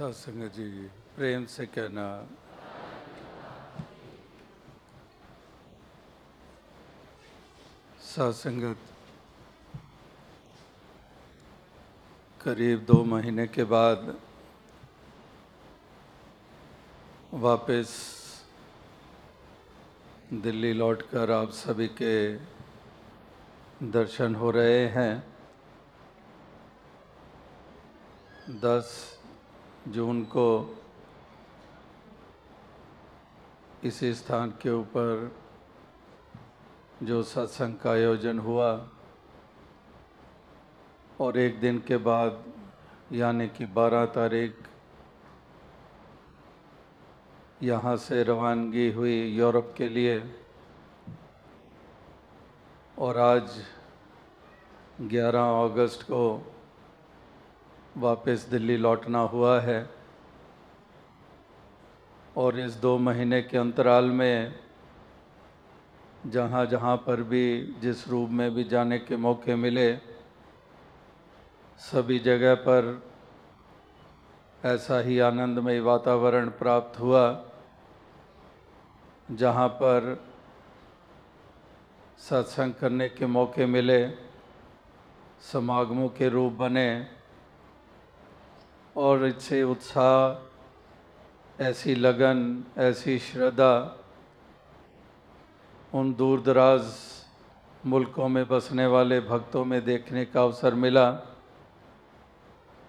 सत्संग जी, प्रेम से कहना। सत्संगत करीब दो महीने के बाद वापस दिल्ली लौटकर आप सभी के दर्शन हो रहे हैं। दस जून को इसी स्थान के ऊपर जो सत्संग का आयोजन हुआ और एक दिन के बाद, यानी कि 12 तारीख, यहाँ से रवानगी हुई यूरोप के लिए। और आज 11 अगस्त को वापस दिल्ली लौटना हुआ है और इस दो महीने के अंतराल में जहाँ जहाँ पर भी, जिस रूप में भी जाने के मौके मिले, सभी जगह पर ऐसा ही आनंदमय वातावरण प्राप्त हुआ, जहाँ पर सत्संग करने के मौके मिले, समागमों के रूप बने और इससे उत्साह, ऐसी लगन, ऐसी श्रद्धा, उन दूर दराज मुल्कों में बसने वाले भक्तों में देखने का अवसर मिला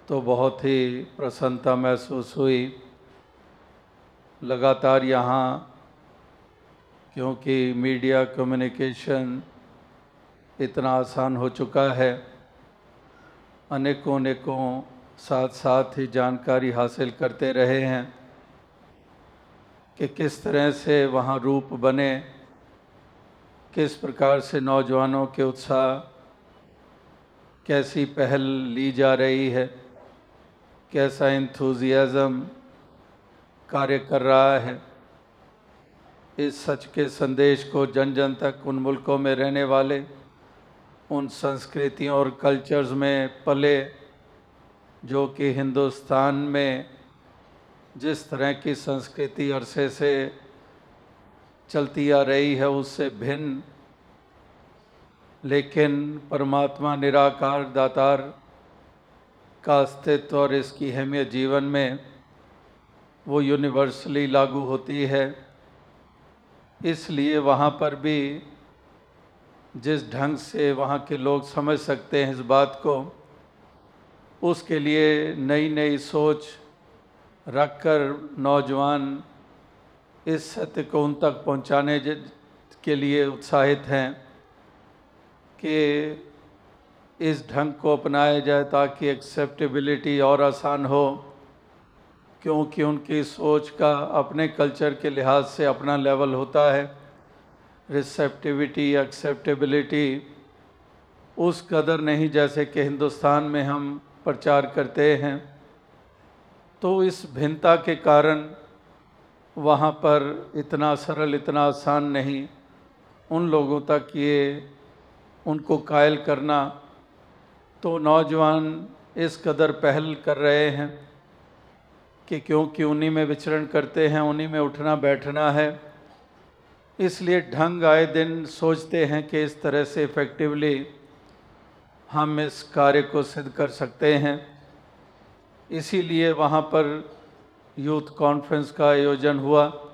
तो बहुत ही प्रसन्नता महसूस हुई। लगातार यहाँ, क्योंकि मीडिया कम्युनिकेशन इतना आसान हो चुका है अनेकों अनेकों साथ साथ ही जानकारी हासिल करते रहे हैं कि किस तरह से वहाँ रूप बने, किस प्रकार से नौजवानों के उत्साह, कैसी पहल ली जा रही है, कैसा इंथुजियाज़म कार्य कर रहा है। इस सच के संदेश को जन जन तक उन मुल्कों में रहने वाले, उन संस्कृतियों और कल्चर्स में पले जो कि हिंदुस्तान में जिस तरह की संस्कृति अरसे से चलती आ रही है, उससे भिन्न। लेकिन परमात्मा निराकार दातार का अस्तित्व और इसकी अहमियत जीवन में वो यूनिवर्सली लागू होती है। इसलिए वहाँ पर भी जिस ढंग से वहाँ के लोग समझ सकते हैं इस बात को उसके लिए नई नई सोच रखकर नौजवान इस सत्य को उन तक पहुँचाने के लिए उत्साहित हैं कि इस ढंग को अपनाया जाए ताकि एक्सेप्टेबिलिटी और आसान हो, क्योंकि उनकी सोच का अपने कल्चर के लिहाज से अपना लेवल होता है। रिसेप्टिविटी एक्सेप्टेबिलिटी उस कदर नहीं जैसे कि हिंदुस्तान में हम प्रचार करते हैं तो इस भिन्नता के कारण वहाँ पर इतना सरल, इतना आसान नहीं उन लोगों तक ये उनको कायल करना। तो नौजवान इस कदर पहल कर रहे हैं कि क्योंकि उन्हीं में विचरण करते हैं, उन्हीं में उठना, बैठना है, इसलिए ढंग आए दिन सोचते हैं कि इस तरह से इफ़ेक्टिवली हम इस कार्य को सिद्ध कर सकते हैं। इसीलिए वहाँ पर यूथ कॉन्फ्रेंस का आयोजन हुआ,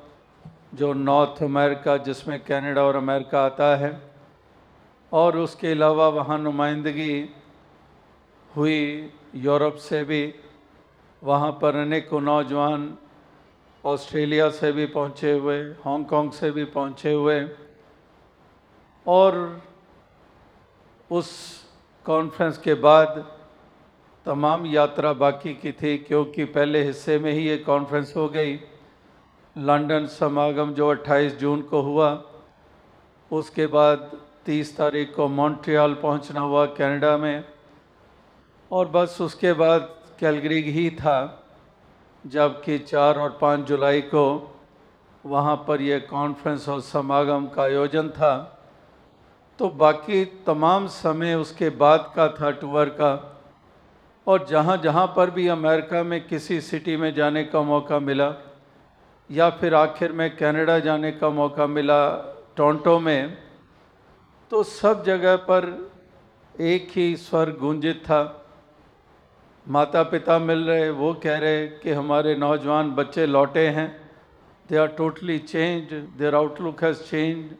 जो नॉर्थ अमेरिका, जिसमें कनाडा और अमेरिका आता है। और उसके अलावा वहाँ नुमाइंदगी हुई यूरोप से भी। वहाँ पर अनेकों नौजवान ऑस्ट्रेलिया से भी पहुँचे हुए, हांगकांग से भी पहुँचे हुए। और उस कॉन्फ्रेंस के बाद तमाम यात्रा बाकी की थी, क्योंकि पहले हिस्से में ही ये कॉन्फ्रेंस हो गई। लंदन समागम जो 28 जून को हुआ, उसके बाद 30 तारीख को मॉन्ट्रियल पहुँचना हुआ कनाडा में, और बस उसके बाद कैलगरी ही था, जबकि 4 और 5 जुलाई को वहाँ पर यह कॉन्फ्रेंस और समागम का आयोजन था। तो बाकी तमाम समय उसके बाद का था, टूर का। और जहाँ जहाँ पर भी अमेरिका में किसी सिटी में जाने का मौका मिला, या फिर आखिर में कनाडा जाने का मौका मिला टोंटो में तो सब जगह पर एक ही स्वर गूंजित था। माता पिता मिल रहे, वो कह रहे कि हमारे नौजवान बच्चे लौटे हैं। They are totally change their outlook has change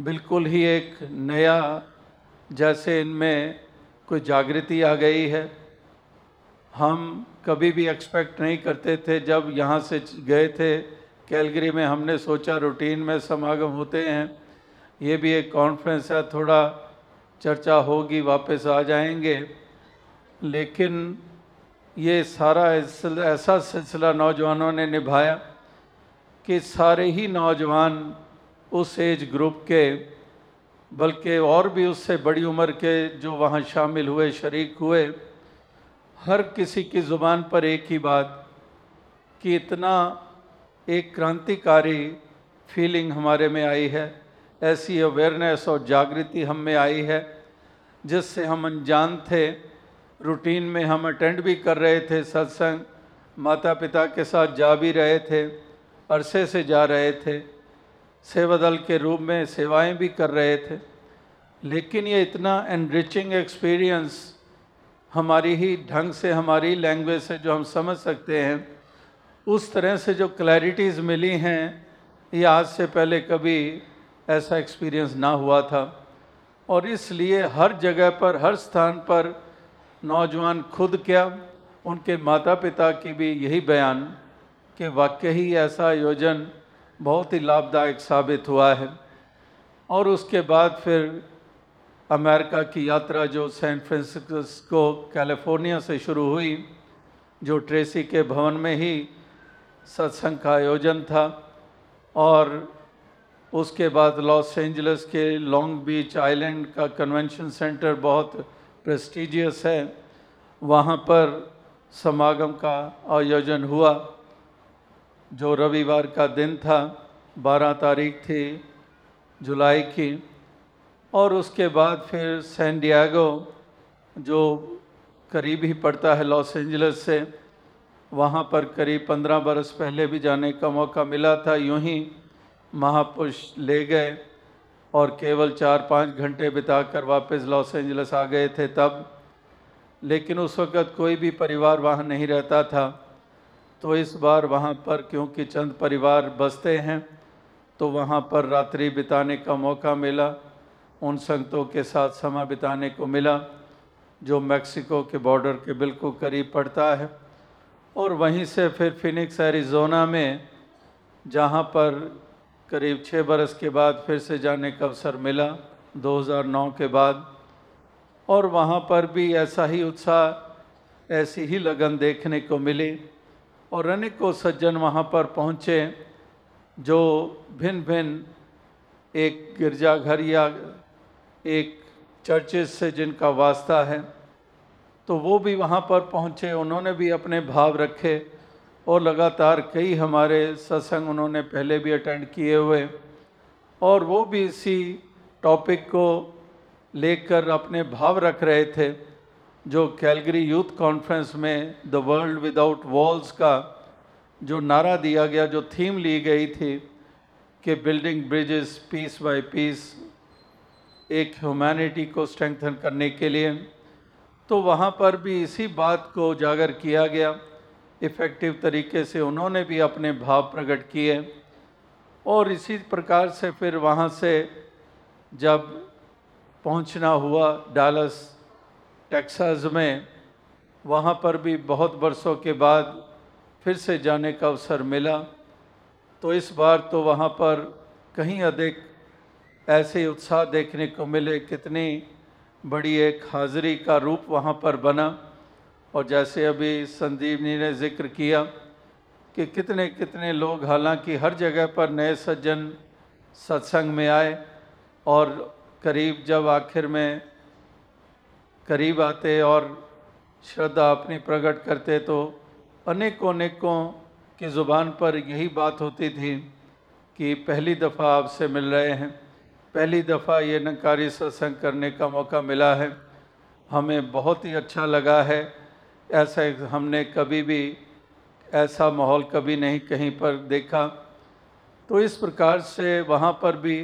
बिल्कुल ही एक नया, जैसे इनमें कोई जागृति आ गई है। हम कभी भी एक्सपेक्ट नहीं करते थे, जब यहाँ से गए थे, कैलगरी में हमने सोचा रूटीन में समागम होते हैं। ये भी एक कॉन्फ्रेंस है, थोड़ा चर्चा होगी, वापस आ जाएँगे। लेकिन ये सारा ऐसा सिलसिला नौजवानों ने निभाया कि सारे ही नौजवान उस एज ग्रुप के, बल्कि और भी उससे बड़ी उम्र के जो वहाँ शामिल हुए, शरीक हुए, हर किसी की ज़ुबान पर एक ही बात, कि इतना एक क्रांतिकारी फीलिंग हमारे में आई है, ऐसी अवेयरनेस और जागृति हम में आई है, जिससे हम अनजान थे रूटीन में हम अटेंड भी कर रहे थे, सत्संग माता पिता के साथ जा भी रहे थे, अरसे से जा रहे थे। सेवा दल के रूप में सेवाएँ भी कर रहे थे, लेकिन ये इतना एनरिचिंग एक्सपीरियंस हमारी ही ढंग से, हमारी लैंग्वेज से जो हम समझ सकते हैं, उस तरह से जो क्लैरिटीज़ मिली हैं, ये आज से पहले कभी ऐसा एक्सपीरियंस ना हुआ था। और इसलिए हर जगह पर, हर स्थान पर नौजवान खुद क्या, उनके माता पिता की भी यही बयान कि वाकई ऐसा आयोजन बहुत ही लाभदायक साबित हुआ है। और उसके बाद फिर अमेरिका की यात्रा जो सैन फ्रांसिस्को, कैलिफ़ोर्निया से शुरू हुई, जो ट्रेसी के भवन में ही सत्संग का आयोजन था और उसके बाद लॉस एंजल्स के लॉन्ग बीच आइलैंड का कन्वेंशन सेंटर बहुत प्रेस्टिजियस है। वहाँ पर समागम का आयोजन हुआ। जो रविवार का दिन था 12 तारीख थी जुलाई की, और उसके बाद फिर सैन डियागो, जो करीब ही पड़ता है लॉस एंजल्स से, वहाँ पर करीब पंद्रह बरस पहले भी जाने का मौका मिला था, यूँ ही महापुरुष ले गए और केवल चार पाँच घंटे बिताकर वापस लॉस एंजल्स आ गए थे तब। लेकिन उस वक़्त कोई भी परिवार वहाँ नहीं रहता था। तो इस बार वहाँ पर क्योंकि चंद परिवार बसते हैं तो वहाँ पर रात्रि बिताने का मौका मिला, उन संगतों के साथ समय बिताने को मिला, जो मैक्सिको के बॉर्डर के बिल्कुल करीब पड़ता है। और वहीं से फिर फिनिक्स, एरिजोना में, जहाँ पर करीब छः बरस के बाद फिर से जाने का अवसर मिला 2009 के बाद। और वहाँ पर भी ऐसा ही उत्साह, ऐसी ही लगन देखने को मिली। और अनेकों सज्जन वहाँ पर पहुँचे, जो भिन्न भिन्न एक गिरजाघर या एक चर्चेस से जिनका वास्ता है तो वो भी वहाँ पर पहुँचे। उन्होंने भी अपने भाव रखे और लगातार कई हमारे सत्संग उन्होंने पहले भी अटेंड किए हुए और वो भी इसी टॉपिक को लेकर अपने भाव रख रहे थे। जो कैलगरी यूथ कॉन्फ्रेंस में द वर्ल्ड विदाउट वॉल्स का जो नारा दिया गया, जो थीम ली गई थी कि building bridges piece by piece एक ह्यूमैनिटी को स्ट्रेंथन करने के लिए। तो वहाँ पर भी इसी बात को उजागर किया गया। इफ़ेक्टिव तरीके से उन्होंने भी अपने भाव प्रकट किए और इसी प्रकार से फिर वहाँ से जब पहुँचना हुआ डालस टेक्सास में, वहाँ पर भी बहुत बरसों के बाद फिर से जाने का अवसर मिला। तो इस बार तो वहाँ पर कहीं अधिक ऐसे उत्साह देखने को मिले कितनी बड़ी एक हाज़िरी का रूप वहाँ पर बना। और जैसे अभी संदीपनी ने ज़िक्र किया कि कितने कितने लोग हालाँकि हर जगह पर नए सज्जन सत्संग में आए और करीब जब आखिर में करीब आते और श्रद्धा अपनी प्रकट करते तो अनेकों अनेकों की ज़ुबान पर यही बात होती थी कि पहली दफ़ा आपसे मिल रहे हैं। पहली दफ़ा ये नकारी सत्संग करने का मौका मिला है। हमें बहुत ही अच्छा लगा है। ऐसा हमने कभी भी ऐसा माहौल कभी नहीं कहीं पर देखा। तो इस प्रकार से वहाँ पर भी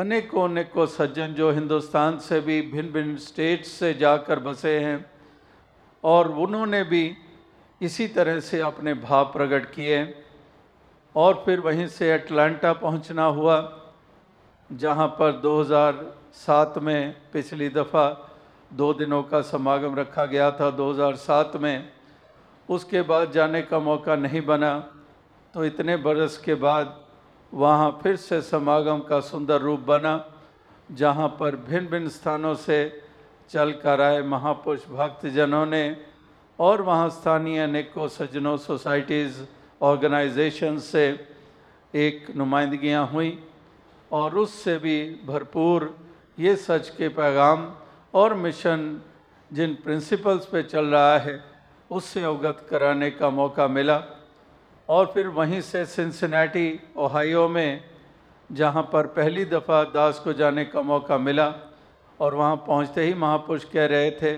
अनेकों अनेकों सज्जन जो हिंदुस्तान से भी भिन्न भिन्न स्टेट से जाकर बसे हैं और उन्होंने भी इसी तरह से अपने भाव प्रकट किए। और फिर वहीं से अटलांटा पहुँचना हुआ, जहाँ पर 2007 में पिछली दफ़ा दो दिनों का समागम रखा गया था 2007 में। उसके बाद जाने का मौका नहीं बना तो इतने बरस के बाद वहाँ फिर से समागम का सुंदर रूप बना, जहाँ पर भिन्न भिन्न स्थानों से चल कर आए महापुरुष भक्तजनों ने और वहाँ स्थानीय अनेकों सज्जनों, सोसाइटीज़ ऑर्गेनाइजेशन से एक नुमाइंदगियाँ हुई और उससे भी भरपूर ये सच के पैगाम और मिशन जिन प्रिंसिपल्स पे चल रहा है, उससे अवगत कराने का मौका मिला। और फिर वहीं से सिंसिनेटी, ओहायो में, जहाँ पर पहली दफ़ा दास को जाने का मौका मिला और वहाँ पहुँचते ही महापुरुष कह रहे थे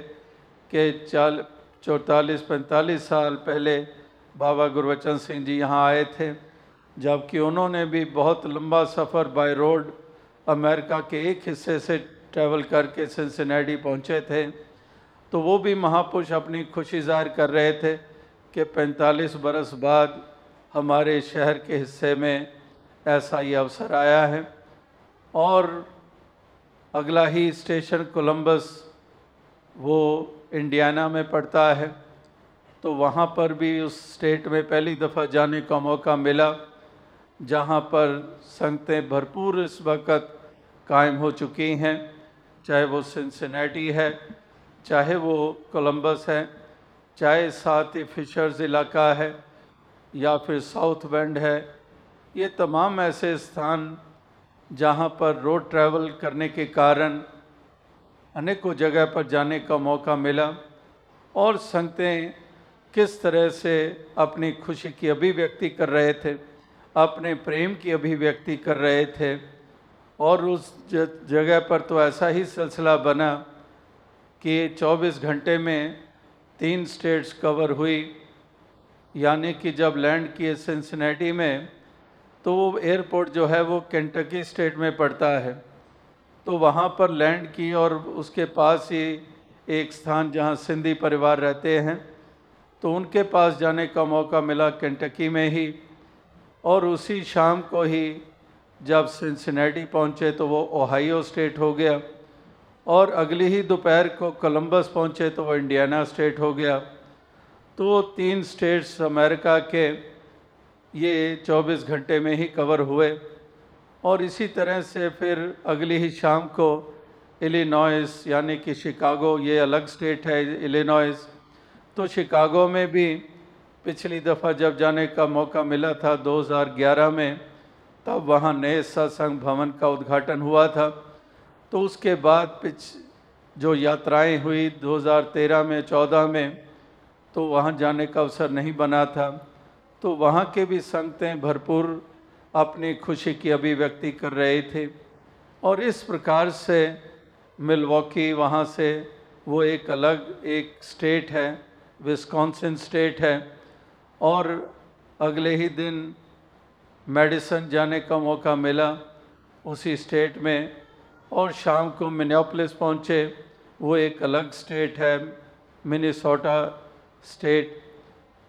कि चाल, चौतालीस, पैंतालीस साल पहले बाबा गुरबचन सिंह जी यहाँ आए थे, जबकि उन्होंने भी बहुत लंबा सफ़र बाय रोड अमेरिका के एक हिस्से से ट्रैवल करके सिंसिनेटी पहुँचे थे। तो वो भी महापुरुष अपनी खुशी ज़ाहिर कर रहे थे कि 45 बरस बाद हमारे शहर के हिस्से में ऐसा ही अवसर आया है। और अगला ही स्टेशन कोलंबस, वो इंडियाना में पड़ता है। तो वहाँ पर भी उस स्टेट में पहली दफ़ा जाने का मौका मिला, जहाँ पर संगतें भरपूर इस वक्त कायम हो चुकी हैं। चाहे वो सिंसिनेटी है, चाहे वो कोलंबस है, चाहे साथ ही फिशर्स इलाका है या फिर साउथ वेंड है, ये तमाम ऐसे स्थान जहाँ पर रोड ट्रैवल करने के कारण अनेकों जगह पर जाने का मौका मिला और संगतें किस तरह से अपनी खुशी की अभिव्यक्ति कर रहे थे, अपने प्रेम की अभिव्यक्ति कर रहे थे और उस जगह पर तो ऐसा ही सिलसिला बना कि 24 घंटे में तीन स्टेट्स कवर हुई। यानी कि जब लैंड किए सिंसिनेटी में तो वो एयरपोर्ट जो है वो केंटकी स्टेट में पड़ता है। तो वहाँ पर लैंड की और उसके पास ही एक स्थान जहाँ सिंधी परिवार रहते हैं तो उनके पास जाने का मौका मिला केंटकी में ही। और उसी शाम को ही जब सिंसिनेटी पहुँचे तो वो ओहायो स्टेट हो गया। और अगली ही दोपहर को कोलंबस पहुँचे तो वो इंडियाना स्टेट हो गया। तो तीन स्टेट्स अमेरिका के ये 24 घंटे में ही कवर हुए। और इसी तरह से फिर अगली ही शाम को इलिनॉइस यानी कि शिकागो, ये अलग स्टेट है इलिनॉइस तो शिकागो में भी पिछली दफ़ा जब जाने का मौका मिला था 2011 में, तब वहाँ नए सत्संग भवन का उद्घाटन हुआ था। तो उसके बाद पिछ जो यात्राएँ हुई 2013 में 14 में तो वहाँ जाने का अवसर नहीं बना था। तो वहाँ के भी संगतें भरपूर अपनी खुशी की अभिव्यक्ति कर रहे थे। और इस प्रकार से मिलवॉकी वहाँ से वो एक अलग एक स्टेट है, विस्कॉन्सिन स्टेट है। और अगले ही दिन मेडिसन जाने का मौका मिला उसी स्टेट में और शाम को मिनियोपलिस पहुँचे। वो एक अलग स्टेट है, मिनीसोटा स्टेट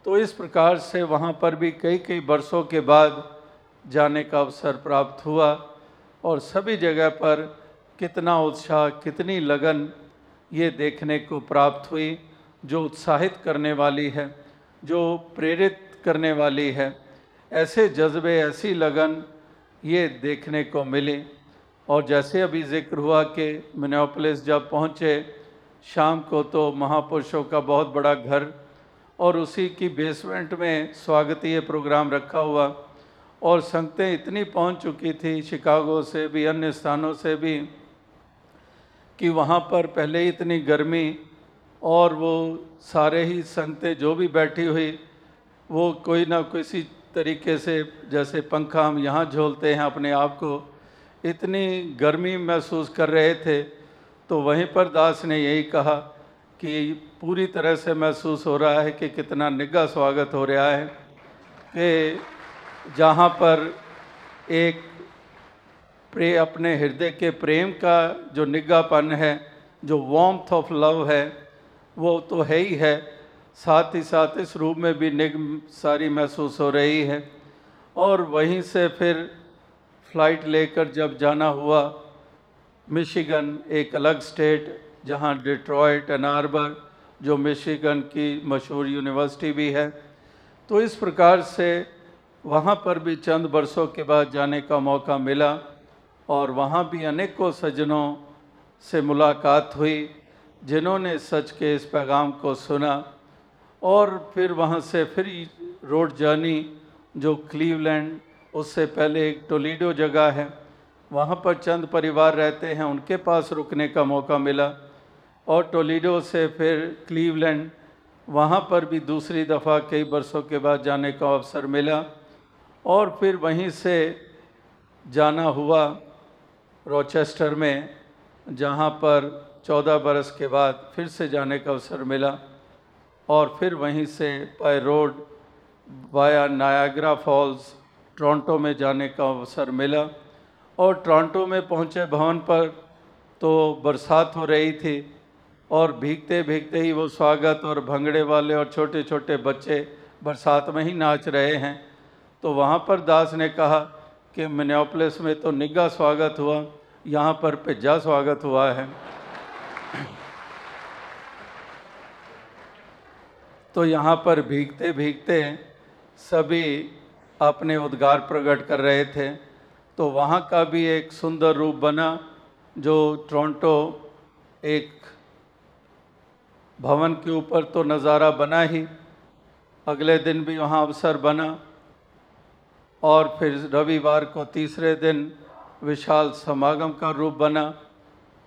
तो इस प्रकार से वहाँ पर भी कई कई वर्षों के बाद जाने का अवसर प्राप्त हुआ और सभी जगह पर कितना उत्साह, कितनी लगन ये देखने को प्राप्त हुई, जो उत्साहित करने वाली है, जो प्रेरित करने वाली है, ऐसे जज्बे, ऐसी लगन ये देखने को मिली। और जैसे अभी ज़िक्र हुआ कि मिनोपलिस जब पहुँचे, शाम को तो महापुरुषों का बहुत बड़ा घर और उसी की बेसमेंट में स्वागतीय प्रोग्राम रखा हुआ। और संगतें इतनी पहुँच चुकी थी शिकागो से भी, अन्य स्थानों से भी, कि वहाँ पर पहले ही इतनी गर्मी और वो सारे ही संगतें जो भी बैठी हुई, वो कोई ना किसी तरीके से, जैसे पंखा हम यहाँ झोलते हैं अपने आप को, इतनी गर्मी महसूस कर रहे थे। तो वहीं पर दास ने यही कहा कि पूरी तरह से महसूस हो रहा है कि कितना निग्गा स्वागत हो रहा है कि जहाँ पर एक प्रे, अपने हृदय के प्रेम का जो निगाहपन है, जो वॉम्थ ऑफ़ लव है, वो तो है ही है। साथ ही साथ इस रूप में भी निग सारी महसूस हो रही है। और वहीं से फिर फ़्लाइट लेकर जब जाना हुआ मिशिगन एक अलग स्टेट जहाँ डिट्रॉयट, एन आर्बर, जो मिशिगन की मशहूर यूनिवर्सिटी भी है। तो इस प्रकार से वहाँ पर भी चंद बरसों के बाद जाने का मौका मिला और वहाँ भी अनेकों सज्जनों से मुलाकात हुई, जिन्होंने सच के इस पैगाम को सुना और फिर वहाँ से फिर रोड जर्नी जो क्लीवलैंड, उससे पहले एक टोलीडो जगह है, वहाँ पर चंद परिवार रहते हैं, उनके पास रुकने का मौका मिला और टोलीडो से फिर क्लीवलैंड। वहाँ पर भी दूसरी दफ़ा कई बरसों के बाद जाने का अवसर मिला और फिर वहीं से जाना हुआ रोचेस्टर में, जहाँ पर चौदह बरस के बाद फिर से जाने का अवसर मिला और फिर वहीं से by road via Niagara Falls, Toronto में जाने का अवसर मिला और टोरंटो में पहुँचे भवन पर तो बरसात हो रही थी और भीगते भीगते ही वो स्वागत और भंगड़े वाले और छोटे छोटे बच्चे बरसात में ही नाच रहे हैं। तो वहाँ पर दास ने कहा कि मिनियोपलिस में तो निग्गा स्वागत हुआ, यहाँ पर पिज्जा स्वागत हुआ है। तो यहाँ पर भीगते भीगते सभी अपने उद्गार प्रकट कर रहे थे। तो वहाँ का भी एक सुंदर रूप बना, जो टोरंटो एक भवन के ऊपर तो नज़ारा बना ही। अगले दिन भी वहाँ अवसर बना। और फिर रविवार को तीसरे दिन विशाल समागम का रूप बना।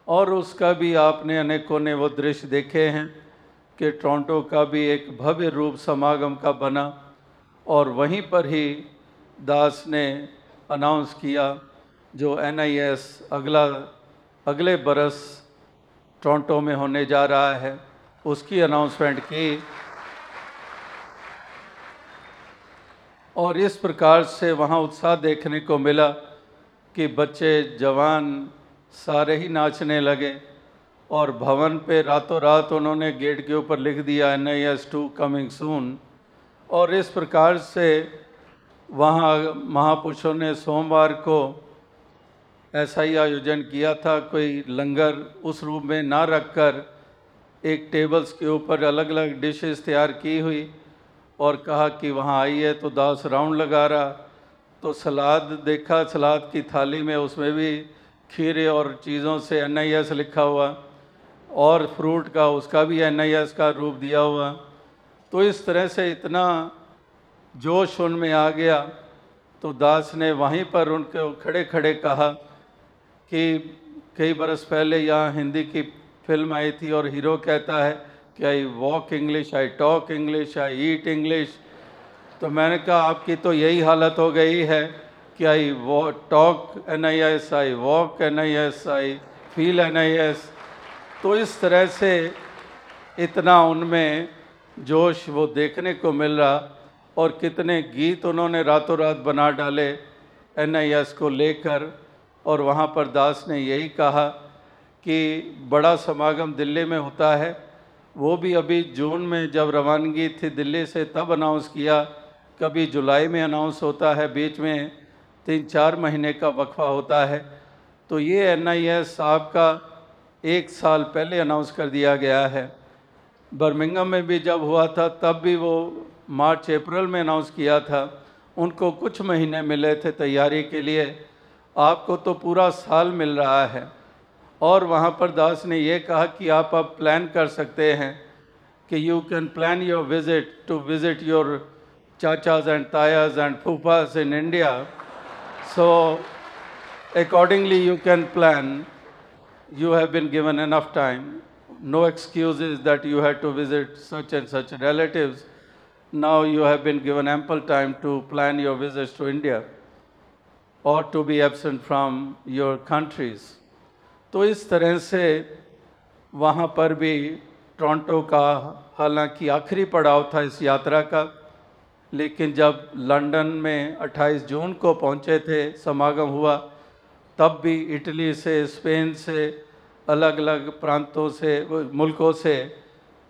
और उसका भी आपने अनेकों ने वो दृश्य देखे हैं कि टोरंटो का भी एक भव्य रूप समागम का बना। और वहीं पर ही दास ने अनाउंस किया जो एनआईएस अगला, अगले बरस टोरंटो में होने जा रहा है। उसकी अनाउंसमेंट की। और इस प्रकार से वहाँ उत्साह देखने को मिला कि बच्चे जवान सारे ही नाचने लगे और भवन पे रातों रात उन्होंने गेट के ऊपर लिख दिया N I S two coming soon और इस प्रकार से वहाँ महापुरुषों ने सोमवार को ऐसा ही आयोजन किया था, कोई लंगर उस रूप में ना रखकर एक टेबल्स के ऊपर अलग अलग डिशेस तैयार की हुई और कहा कि वहाँ आइए तो दास राउंड लगा रहा। तो सलाद देखा, सलाद की थाली में उसमें भी खीरे और चीज़ों से एनआईएस लिखा हुआ और फ्रूट का, उसका भी एनआईएस का रूप दिया हुआ। तो इस तरह से इतना जोश उनमें आ गया। तो दास ने वहीं पर उनके खड़े खड़े कहा कि कई बरस पहले यहाँ हिंदी की फ़िल्म आई थी और हीरो कहता है कि I walk English I talk English I eat English तो मैंने कहा, आपकी तो यही हालत हो गई है कि I talk N I S I walk N I S I feel N I S तो इस तरह से इतना उनमें जोश वो देखने को मिल रहा और कितने गीत उन्होंने रातों रात बना डाले एन आई एस को लेकर और वहाँ पर दास ने यही कहा कि बड़ा समागम दिल्ली में होता है। वो भी अभी जून में जब रवानगी थी दिल्ली से, तब अनाउंस किया। कभी जुलाई में अनाउंस होता है, बीच में तीन चार महीने का वक्फा होता है। तो ये एन आई एस आपका एक साल पहले अनाउंस कर दिया गया है। बर्मिंगम में भी जब हुआ था, तब भी वो मार्च, अप्रैल में अनाउंस किया था। उनको कुछ महीने मिले थे तैयारी के लिए। आपको तो पूरा साल मिल रहा है। और वहाँ पर दास ने यह कहा कि आप अब प्लान कर सकते हैं कि you can plan your visit to visit your chachas and tayas and phuphas in India so accordingly you can plan you have been given enough time no excuse is that you have to visit such and such relative now you have been given ample time to plan your visit to India और to be absent from your countries तो इस तरह से वहाँ पर भी Toronto का हालाँकि आखिरी पड़ाव था इस यात्रा का, लेकिन जब लंदन में 28 जून को पहुँचे थे, समागम हुआ, तब भी इटली से, स्पेन से अलग अलग प्रांतों से, मुल्कों से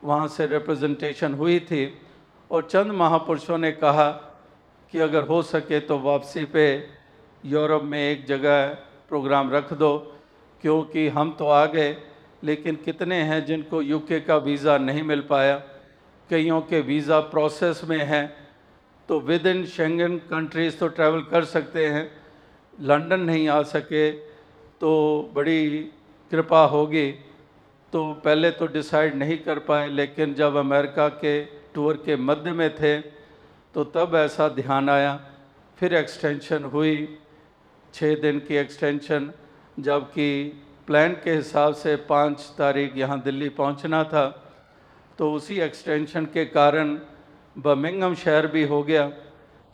वहाँ से रिप्रेजेंटेशन हुई थी। और चंद महापुरुषों ने कहा कि अगर हो सके तो वापसी पे यूरोप में एक जगह प्रोग्राम रख दो। क्योंकि हम तो आ गए, लेकिन कितने हैं जिनको यूके का वीज़ा नहीं मिल पाया? कईयों के वीज़ा प्रोसेस में हैं। तो विद इन शेंगन कंट्रीज़ तो ट्रैवल कर सकते हैं। लंदन नहीं आ सके तो बड़ी कृपा होगी। तो पहले तो डिसाइड नहीं कर पाए, लेकिन जब अमेरिका के टूर के मध्य में थे तो तब ऐसा ध्यान आया। फिर एक्सटेंशन हुई। छः दिन की एक्सटेंशन जबकि प्लान के हिसाब से पाँच तारीख यहाँ दिल्ली पहुँचना था तो उसी एक्सटेंशन के कारण बर्मिंगम शहर भी हो गया।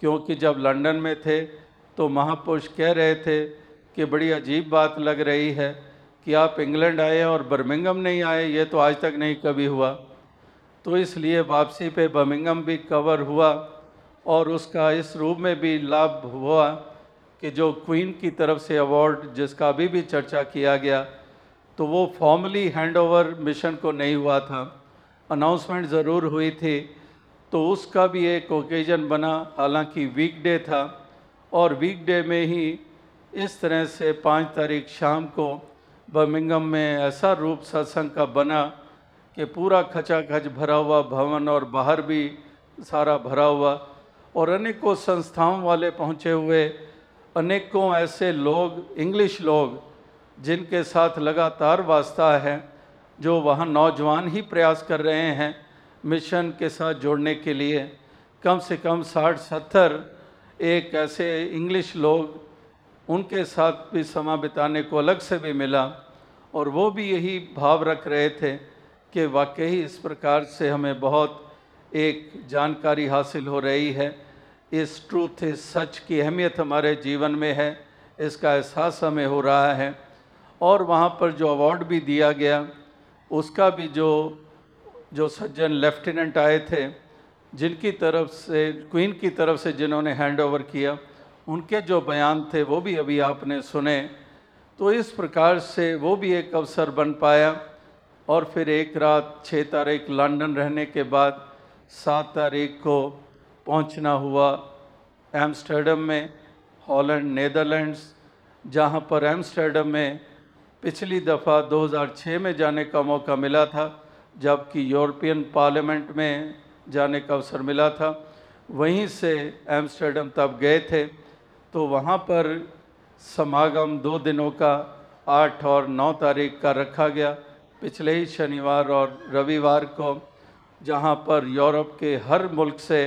क्योंकि जब लंदन में थे तो महापुरुष कह रहे थे कि बड़ी अजीब बात लग रही है कि आप इंग्लैंड आए और बर्मिंगम नहीं आए, ये तो आज तक नहीं कभी हुआ। तो इसलिए वापसी पे बर्मिंगम भी कवर हुआ और उसका इस रूप में भी लाभ हुआ। कि जो क्वीन की तरफ़ से अवार्ड जिसका अभी भी चर्चा किया गया तो वो फॉर्मली हैंड ओवर मिशन को नहीं हुआ था। अनाउंसमेंट ज़रूर हुई थी तो उसका भी एक ओकेजन बना, हालाँकि वीकडे था, और वीकडे में ही इस तरह से पाँच तारीख शाम को बर्मिंगम में ऐसा रूप सत्संग का बना कि पूरा खचाखच भरा हुआ भवन और बाहर भी सारा भरा हुआ, और अनेकों संस्थाओं वाले पहुँचे हुए अनेकों ऐसे लोग इंग्लिश लोग, जिनके साथ लगातार वास्ता है, जो वहाँ नौजवान ही प्रयास कर रहे हैं मिशन के साथ जोड़ने के लिए। कम से कम साठ, सत्तर एक ऐसे इंग्लिश लोग, उनके साथ भी समा बिताने को अलग से भी मिला और वो भी यही भाव रख रहे थे कि वाकई इस प्रकार से हमें बहुत एक जानकारी हासिल हो रही है। इस ट्रूथ इस सच की अहमियत हमारे जीवन में है, इसका एहसास हमें हो रहा है। और वहाँ पर जो अवार्ड भी दिया गया, उसका भी जो जो सज्जन लेफ्टिनेंट आए थे, जिनकी तरफ़ से, क्वीन की तरफ़ से जिन्होंने हैंड ओवर किया, उनके जो बयान थे, वो भी अभी आपने सुने। तो इस प्रकार से वो भी एक अवसर बन पाया। और फिर एक रात छः तारीख लंदन रहने के बाद सात तारीख को पहुँचना हुआ एम्स्टर्डम में, हॉलैंड, नेदरलैंड्स, जहाँ पर एम्स्टर्डम में पिछली दफ़ा 2006 में जाने का मौका मिला था, जबकि यूरोपियन पार्लियामेंट में जाने का अवसर मिला था। वहीं से एम्स्टर्डम तब गए थे तो वहाँ पर समागम दो दिनों का, आठ और नौ तारीख का रखा गया। पिछले ही शनिवार और रविवार को, जहाँ पर यूरोप के हर मुल्क से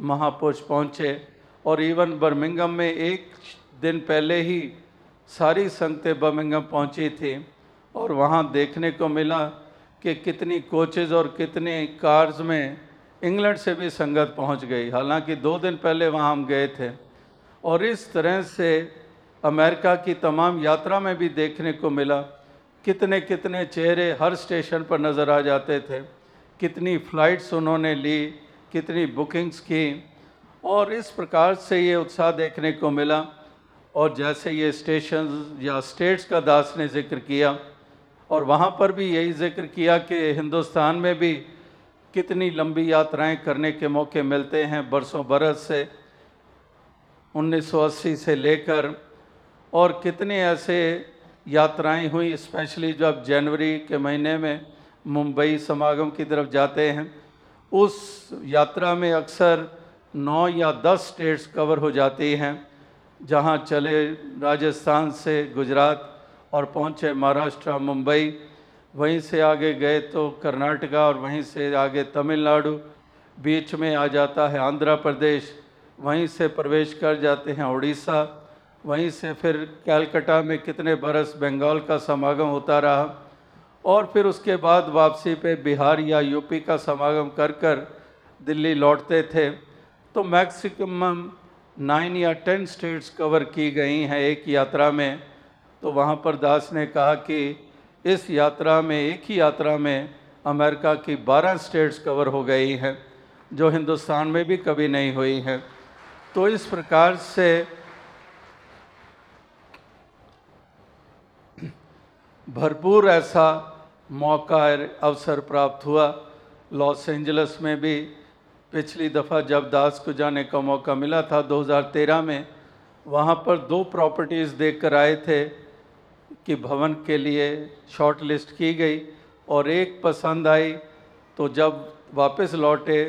महापुरुष पहुँचे और इवन बर्मिंगम में एक दिन पहले ही सारी संगतें बर्मिंगम पहुँची थी और वहाँ देखने को मिला कि कितनी कोचेज़ और कितने कार्स में इंग्लैंड से भी संगत पहुँच गई। हालाँकि दो दिन पहले वहाँ हम गए थे और इस तरह से अमेरिका की तमाम यात्रा में भी देखने को मिला। कितने कितने चेहरे हर स्टेशन पर नज़र आ जाते थे, कितनी फ़्लाइट्स उन्होंने ली कितनी बुकिंग्स की और इस प्रकार से ये उत्साह देखने को मिला और जैसे ये स्टेशन या स्टेट्स का दास ने ज़िक्र किया और वहाँ पर भी यही ज़िक्र किया कि हिंदुस्तान में भी कितनी लंबी यात्राएँ करने के मौके मिलते हैं बरसों बरस से 1980 से लेकर और कितने ऐसे यात्राएँ हुई स्पेशली जब जनवरी के महीने में मुंबई समागम की तरफ़ जाते हैं। उस यात्रा में अक्सर नौ या दस स्टेट्स कवर हो जाती हैं, जहाँ चले राजस्थान से गुजरात और पहुँचे महाराष्ट्र, मुंबई। वहीं से आगे गए तो कर्नाटका और वहीं से आगे तमिलनाडु। बीच में आ जाता है आंध्र प्रदेश, वहीं से प्रवेश कर जाते हैं उड़ीसा। वहीं से फिर कैलकटा में कितने बरस बंगाल का समागम होता रहा। और फिर उसके बाद वापसी पे बिहार या यूपी का समागम कर कर दिल्ली लौटते थे। तो मैक्सिमम नाइन या टेन स्टेट्स कवर की गई हैं एक यात्रा में। तो वहाँ पर दास ने कहा कि इस यात्रा में, एक ही यात्रा में अमेरिका की 12 स्टेट्स कवर हो गई हैं, जो हिंदुस्तान में भी कभी नहीं हुई हैं। तो इस प्रकार से भरपूर ऐसा मौका अवसर प्राप्त हुआ। लॉस एंजल्स में भी पिछली दफ़ा जब दास को जाने का मौका मिला था 2013 में, वहाँ पर दो प्रॉपर्टीज़ देख कर आए थे कि भवन के लिए शॉर्ट लिस्ट की गई और एक पसंद आई तो जब वापस लौटे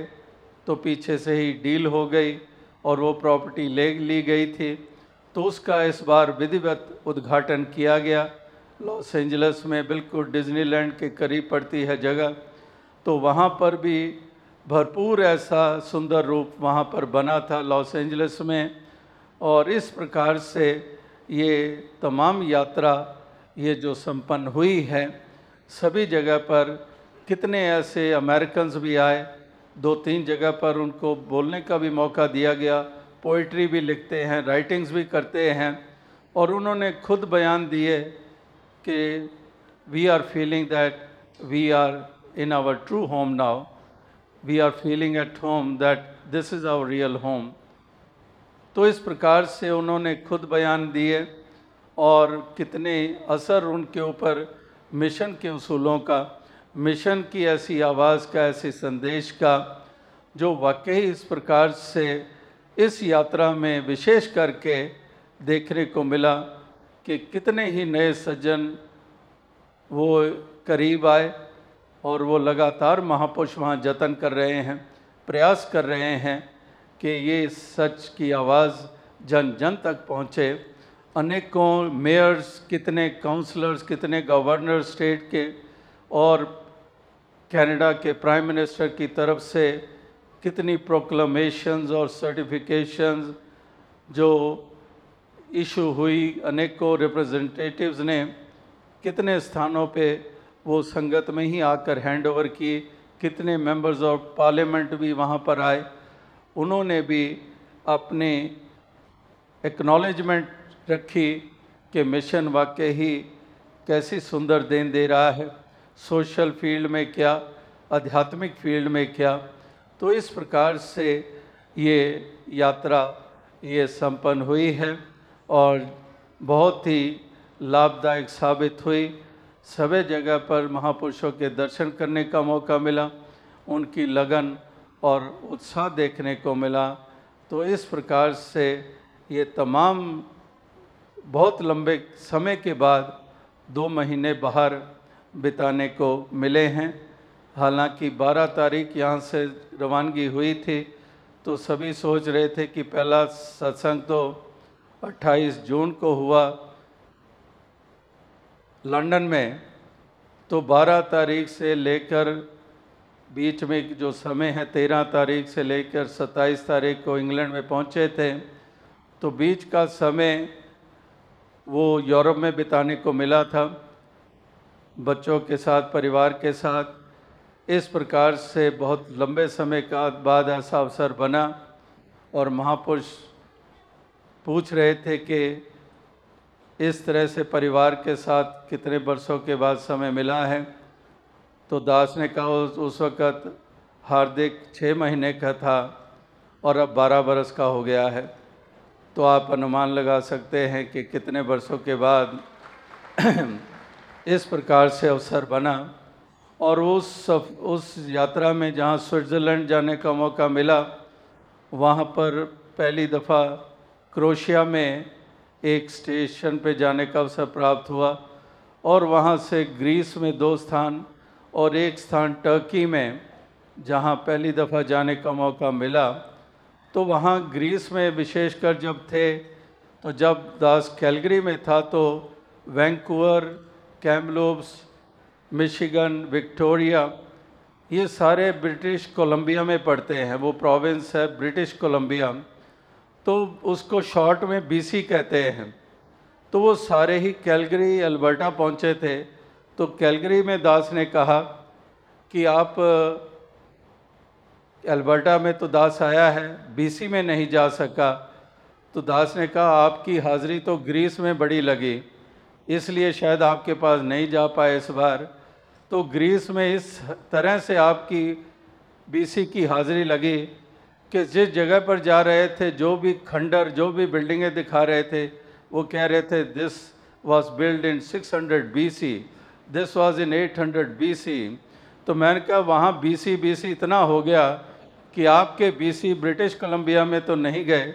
तो पीछे से ही डील हो गई और वो प्रॉपर्टी ले ली गई थी। तो उसका इस बार विधिवत उद्घाटन किया गया। लॉस एंजल्स में बिल्कुल डिज्नीलैंड के करीब पड़ती है जगह तो वहाँ पर भी भरपूर ऐसा सुंदर रूप वहाँ पर बना था लॉस एंजल्स में। और इस प्रकार से ये तमाम यात्रा, ये जो संपन्न हुई है, सभी जगह पर कितने ऐसे अमेरिकन भी आए दो तीन जगह पर उनको बोलने का भी मौका दिया गया पोइट्री भी लिखते हैं, राइटिंग्स भी करते हैं, और उन्होंने खुद बयान दिए कि we are feeling that we are in our true home now we are feeling at home that this is our real home तो इस प्रकार से उन्होंने खुद बयान दिए और कितने असर उनके ऊपर मिशन के असूलों का, मिशन की ऐसी आवाज़ का, ऐसे संदेश का, जो वाकई इस प्रकार से इस यात्रा में विशेष करके देखने को मिला। कि कितने ही नए सज्जन वो करीब आए और वो लगातार महापुरुष वहाँ जतन कर रहे हैं, प्रयास कर रहे हैं कि ये सच की आवाज़ जन जन तक पहुँचे। अनेकों मेयर्स, कितने काउंसलर्स, कितने गवर्नर स्टेट के और कनाडा के प्राइम मिनिस्टर की तरफ़ से कितनी प्रोक्लमेशंस और सर्टिफिकेशंस जो इशू हुई, अनेकों रिप्रेजेंटेटिव्स ने कितने स्थानों पे वो संगत में ही आकर हैंड ओवर किए कितने मेंबर्स ऑफ़ पार्लियामेंट भी वहाँ पर आए, उन्होंने भी अपने एक्नॉलेजमेंट रखी कि मिशन वाकई ही कैसी सुंदर देन दे रहा है सोशल फ़ील्ड में क्या, आध्यात्मिक फ़ील्ड में क्या। तो इस प्रकार से ये यात्रा ये संपन्न हुई है। और बहुत ही लाभदायक साबित हुई। सभी जगह पर महापुरुषों के दर्शन करने का मौका मिला, उनकी लगन और उत्साह देखने को मिला। तो इस प्रकार से ये तमाम बहुत लंबे समय के बाद दो महीने बाहर बिताने को मिले हैं। हालाँकि 12 तारीख यहाँ से रवानगी हुई थी तो सभी सोच रहे थे कि पहला सत्संग तो 28 जून को हुआ। लंदन में तो 12 तारीख से लेकर बीच में जो समय है 13 तारीख से लेकर 27 तारीख को इंग्लैंड में पहुँचे थे। तो बीच का समय वो यूरोप में बिताने को मिला था, बच्चों के साथ, परिवार के साथ। इस प्रकार से बहुत लंबे समय का बाद ऐसा अवसर बना और महापुरुष पूछ रहे थे कि इस तरह से परिवार के साथ कितने वर्षों के बाद समय मिला है? तो दास ने कहा उस, वक़्त हार्दिक छः महीने का था और अब बारह बरस का हो गया है। तो आप अनुमान लगा सकते हैं कि कितने वर्षों के बाद इस प्रकार से अवसर बना और उस सफ, उस यात्रा में जहाँ स्विट्ज़रलैंड जाने का मौका मिला वहाँ पर पहली दफ़ा क्रोशिया में एक स्टेशन पे जाने का अवसर प्राप्त हुआ और वहाँ से ग्रीस में दो स्थान और एक स्थान टर्की में, जहाँ पहली दफ़ा जाने का मौका मिला। तो वहाँ ग्रीस में विशेषकर जब थे तो जब दास कैलगरी में था तो वैंकूवर कैमलोब्स मिशिगन, विक्टोरिया, ये सारे ब्रिटिश कोलंबिया में पड़ते हैं। वो प्रोविंस है, ब्रिटिश कोलंबिया। तो उसको शॉर्ट में बीसी कहते हैं। तो वो सारे ही कैलगरी, अल्बर्टा पहुँचे थे। तो कैलगरी में दास ने कहा कि आप, अल्बर्टा में तो दास आया है बीसी में नहीं जा सका। तो दास ने कहा, आपकी हाज़िरी तो ग्रीस में बड़ी लगी, इसलिए शायद आपके पास नहीं जा पाए इस बार। तो ग्रीस में इस तरह से आपकी बीसी की हाजिरी लगी। कि जिस जगह पर जा रहे थे, जो भी खंडर, जो भी बिल्डिंगें दिखा रहे थे, वो कह रहे थे this was build in 600 BC this was in 800 BC तो मैंने कहा, वहाँ बीसी बीसी इतना हो गया कि आपके बीसी ब्रिटिश कोलंबिया में तो नहीं गए,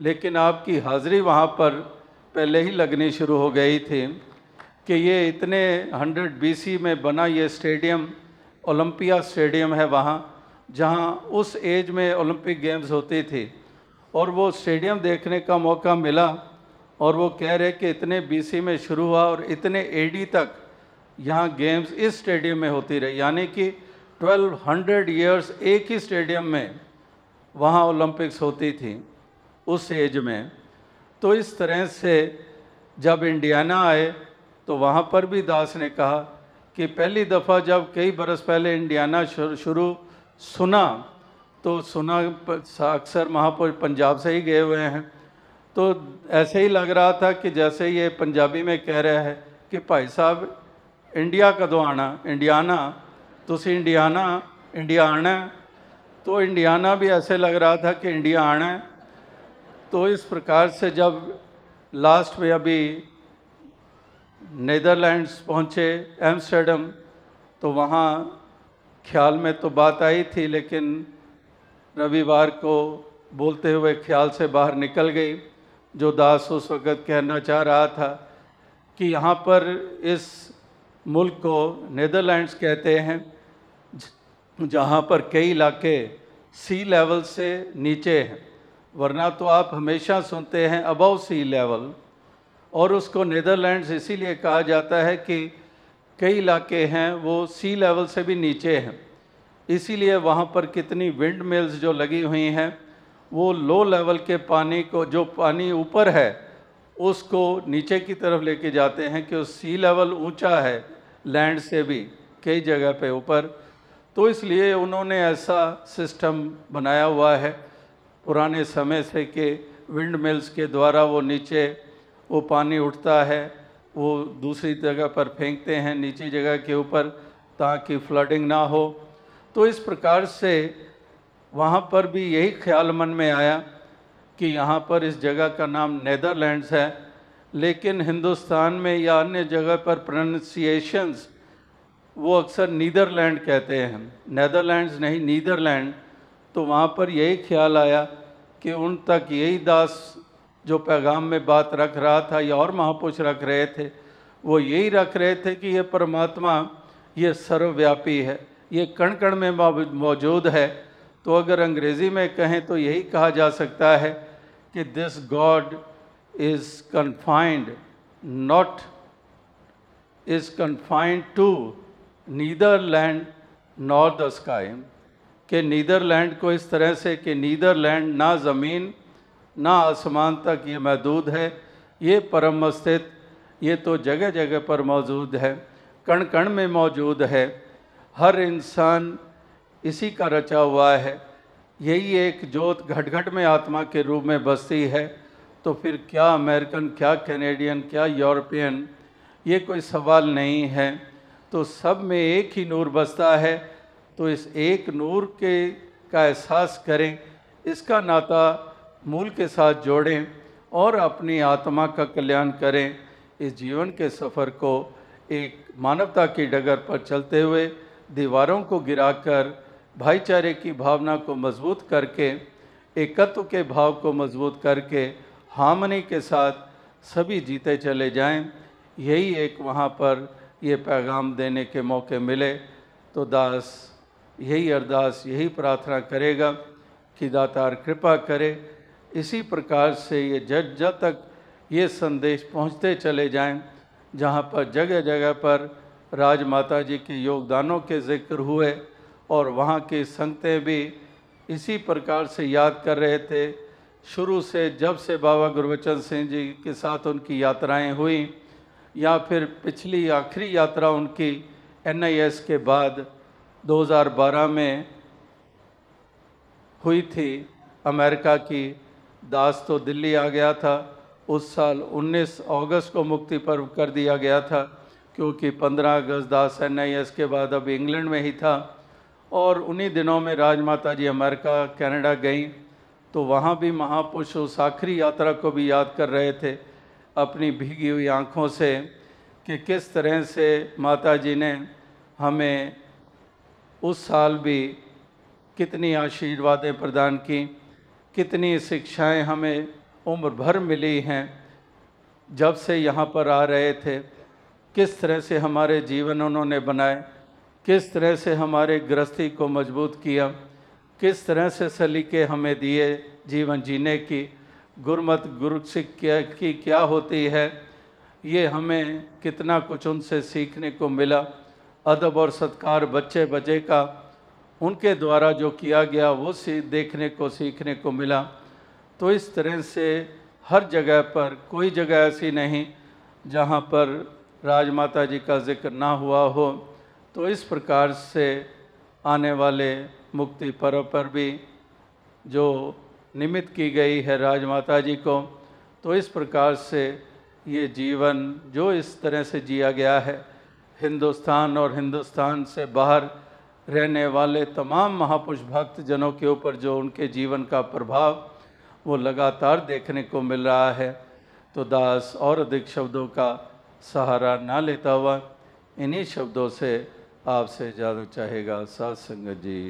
लेकिन आपकी हाज़िरी वहाँ पर पहले ही लगनी शुरू हो गई थी कि ये इतने 100 बीसी में बना ये स्टेडियम, ओलंपिया स्टेडियम है वहाँ। जहाँ उस एज में ओलंपिक गेम्स होती थी और वो स्टेडियम देखने का मौका मिला और वो कह रहे कि इतने बीसी में शुरू हुआ और इतने एडी तक यहाँ गेम्स इस स्टेडियम में होती रही। यानी कि 1200 ईयर्स एक ही स्टेडियम में वहाँ ओलंपिक्स होती थी उस एज में। तो इस तरह से जब इंडियाना आए तो वहाँ पर भी दास ने कहा कि पहली दफ़ा जब कई बरस पहले इंडियाना शुरू सुना तो सुना अक्सर महापुर पंजाब से ही गए हुए हैं। तो ऐसे ही लग रहा था कि जैसे ये पंजाबी में कह रहा है कि भाई साहब, इंडिया कदों आना, इंडियाना तुम इंडियाना इंडिया आना है तो इंडियाना भी ऐसे लग रहा था कि इंडिया आना है। तो इस प्रकार से जब लास्ट में अभी नीदरलैंड्स पहुँचे, एम्स्टर्डम तो वहाँ ख्याल में तो बात आई थी, लेकिन रविवार को बोलते हुए ख्याल से बाहर निकल गई। जो दास उस वक़्त कहना चाह रहा था कि यहाँ पर इस मुल्क को नीदरलैंड्स कहते हैं, जहाँ पर कई इलाके सी लेवल से नीचे हैं। वरना तो आप हमेशा सुनते हैं अबव सी लेवल, और उसको नीदरलैंड्स इसीलिए कहा जाता है कि कई इलाके हैं, वो सी लेवल से भी नीचे हैं। इसीलिए वहाँ पर कितनी विंड मिल्स जो लगी हुई हैं, वो लो लेवल के पानी को, जो पानी ऊपर है, उसको नीचे की तरफ़ लेके जाते हैं कि सी लेवल ऊँचा है लैंड से भी, कई जगह पे ऊपर। तो इसलिए उन्होंने ऐसा सिस्टम बनाया हुआ है, पुराने समय से कि विंड मिल्स के द्वारा वो नीचे वो पानी उठता है वो दूसरी जगह पर फेंकते हैं, नीची जगह के ऊपर ताकि फ्लडिंग ना हो। तो इस प्रकार से वहाँ पर भी यही ख्याल मन में आया कि यहाँ पर इस जगह का नाम नेदरलैंड्स है, लेकिन हिंदुस्तान में या अन्य जगह पर प्रोनाउंसिएशंस वो अक्सर नीदरलैंड कहते हैं। नेदरलैंड्स नहीं नीदरलैंड तो वहाँ पर यही ख्याल आया कि उन तक यही दास जो पैगाम में बात रख रहा था या और महापुरुष रख रहे थे, वो यही रख रहे थे कि ये परमात्मा, ये सर्वव्यापी है, ये कण कण में मौजूद है। तो अगर अंग्रेज़ी में कहें तो यही कहा जा सकता है कि this god is confined not is confined to Netherlands nor the sky कि नीदरलैंड को इस तरह से कि नीदरलैंड ना ज़मीन ना आसमान तक ये महदूद है। ये परम अस्तित्व, ये तो जगह जगह पर मौजूद है, कण कण में मौजूद है। हर इंसान इसी का रचा हुआ है। यही एक जोत घट घट में आत्मा के रूप में बसती है। तो फिर क्या अमेरिकन, क्या कैनेडियन, क्या यूरोपियन, ये कोई सवाल नहीं है। तो सब में एक ही नूर बसता है। तो इस एक नूर के का एहसास करें, इसका नाता मूल के साथ जोड़ें और अपनी आत्मा का कल्याण करें। इस जीवन के सफ़र को एक मानवता की डगर पर चलते हुए दीवारों को गिराकर, भाईचारे की भावना को मज़बूत करके, एकत्व के भाव को मज़बूत करके, हामनी के साथ सभी जीते चले जाएँ। यही एक वहाँ पर ये पैगाम देने के मौके मिले। तो दास, यही अरदास, यही प्रार्थना करेगा कि दातार कृपा करे इसी प्रकार से ये जब जब तक ये संदेश पहुँचते चले जाएँ, जहाँ पर जगह जगह पर राजमाता जी के योगदानों के ज़िक्र हुए और वहाँ की संगतें भी इसी प्रकार से याद कर रहे थे। शुरू से जब से बाबा गुरबचन सिंह जी के साथ उनकी यात्राएँ हुई, या फिर पिछली आखिरी यात्रा उनकी एनआईएस के बाद 2012 में हुई थी अमेरिका की दास तो दिल्ली आ गया था। उस साल 19 अगस्त को मुक्ति पर्व कर दिया गया था, क्योंकि 15 अगस्त दास एन के बाद अब इंग्लैंड में ही था। और उन्हीं दिनों में राजमाता जी अमेरिका, कनाडा गई तो वहाँ भी महापुरुष उस आखिरी यात्रा को भी याद कर रहे थे, अपनी भीगी हुई आँखों से, कि किस तरह से माता जी ने हमें उस साल भी कितनी आशीर्वादें प्रदान की। कितनी शिक्षाएँ हमें उम्र भर मिली हैं, जब से यहाँ पर आ रहे थे, किस तरह से हमारे जीवन उन्होंने बनाए, किस तरह से हमारे गृहस्थी को मज़बूत किया, किस तरह से सलीके हमें दिए जीवन जीने की, गुरमत गुरु शिक्षा की क्या होती है, ये हमें कितना कुछ उनसे सीखने को मिला, अदब और सत्कार बच्चे बच्चे का उनके द्वारा जो किया गया, वो सी, देखने को, सीखने को मिला। तो इस तरह से हर जगह पर, कोई जगह ऐसी नहीं जहाँ पर राजमाता जी का ज़िक्र ना हुआ हो तो इस प्रकार से आने वाले मुक्ति पर्व पर भी जो निमित्त की गई है राजमाता जी को तो इस प्रकार से ये जीवन जो इस तरह से जिया गया है, हिंदुस्तान और हिंदुस्तान से बाहर रहने वाले तमाम महापुरुष भक्त जनों के ऊपर जो उनके जीवन का प्रभाव, वो लगातार देखने को मिल रहा है। तो दास और अधिक शब्दों का सहारा ना लेता हुआ इन्हीं शब्दों से आपसे जानू चाहेगा सत्संग जी।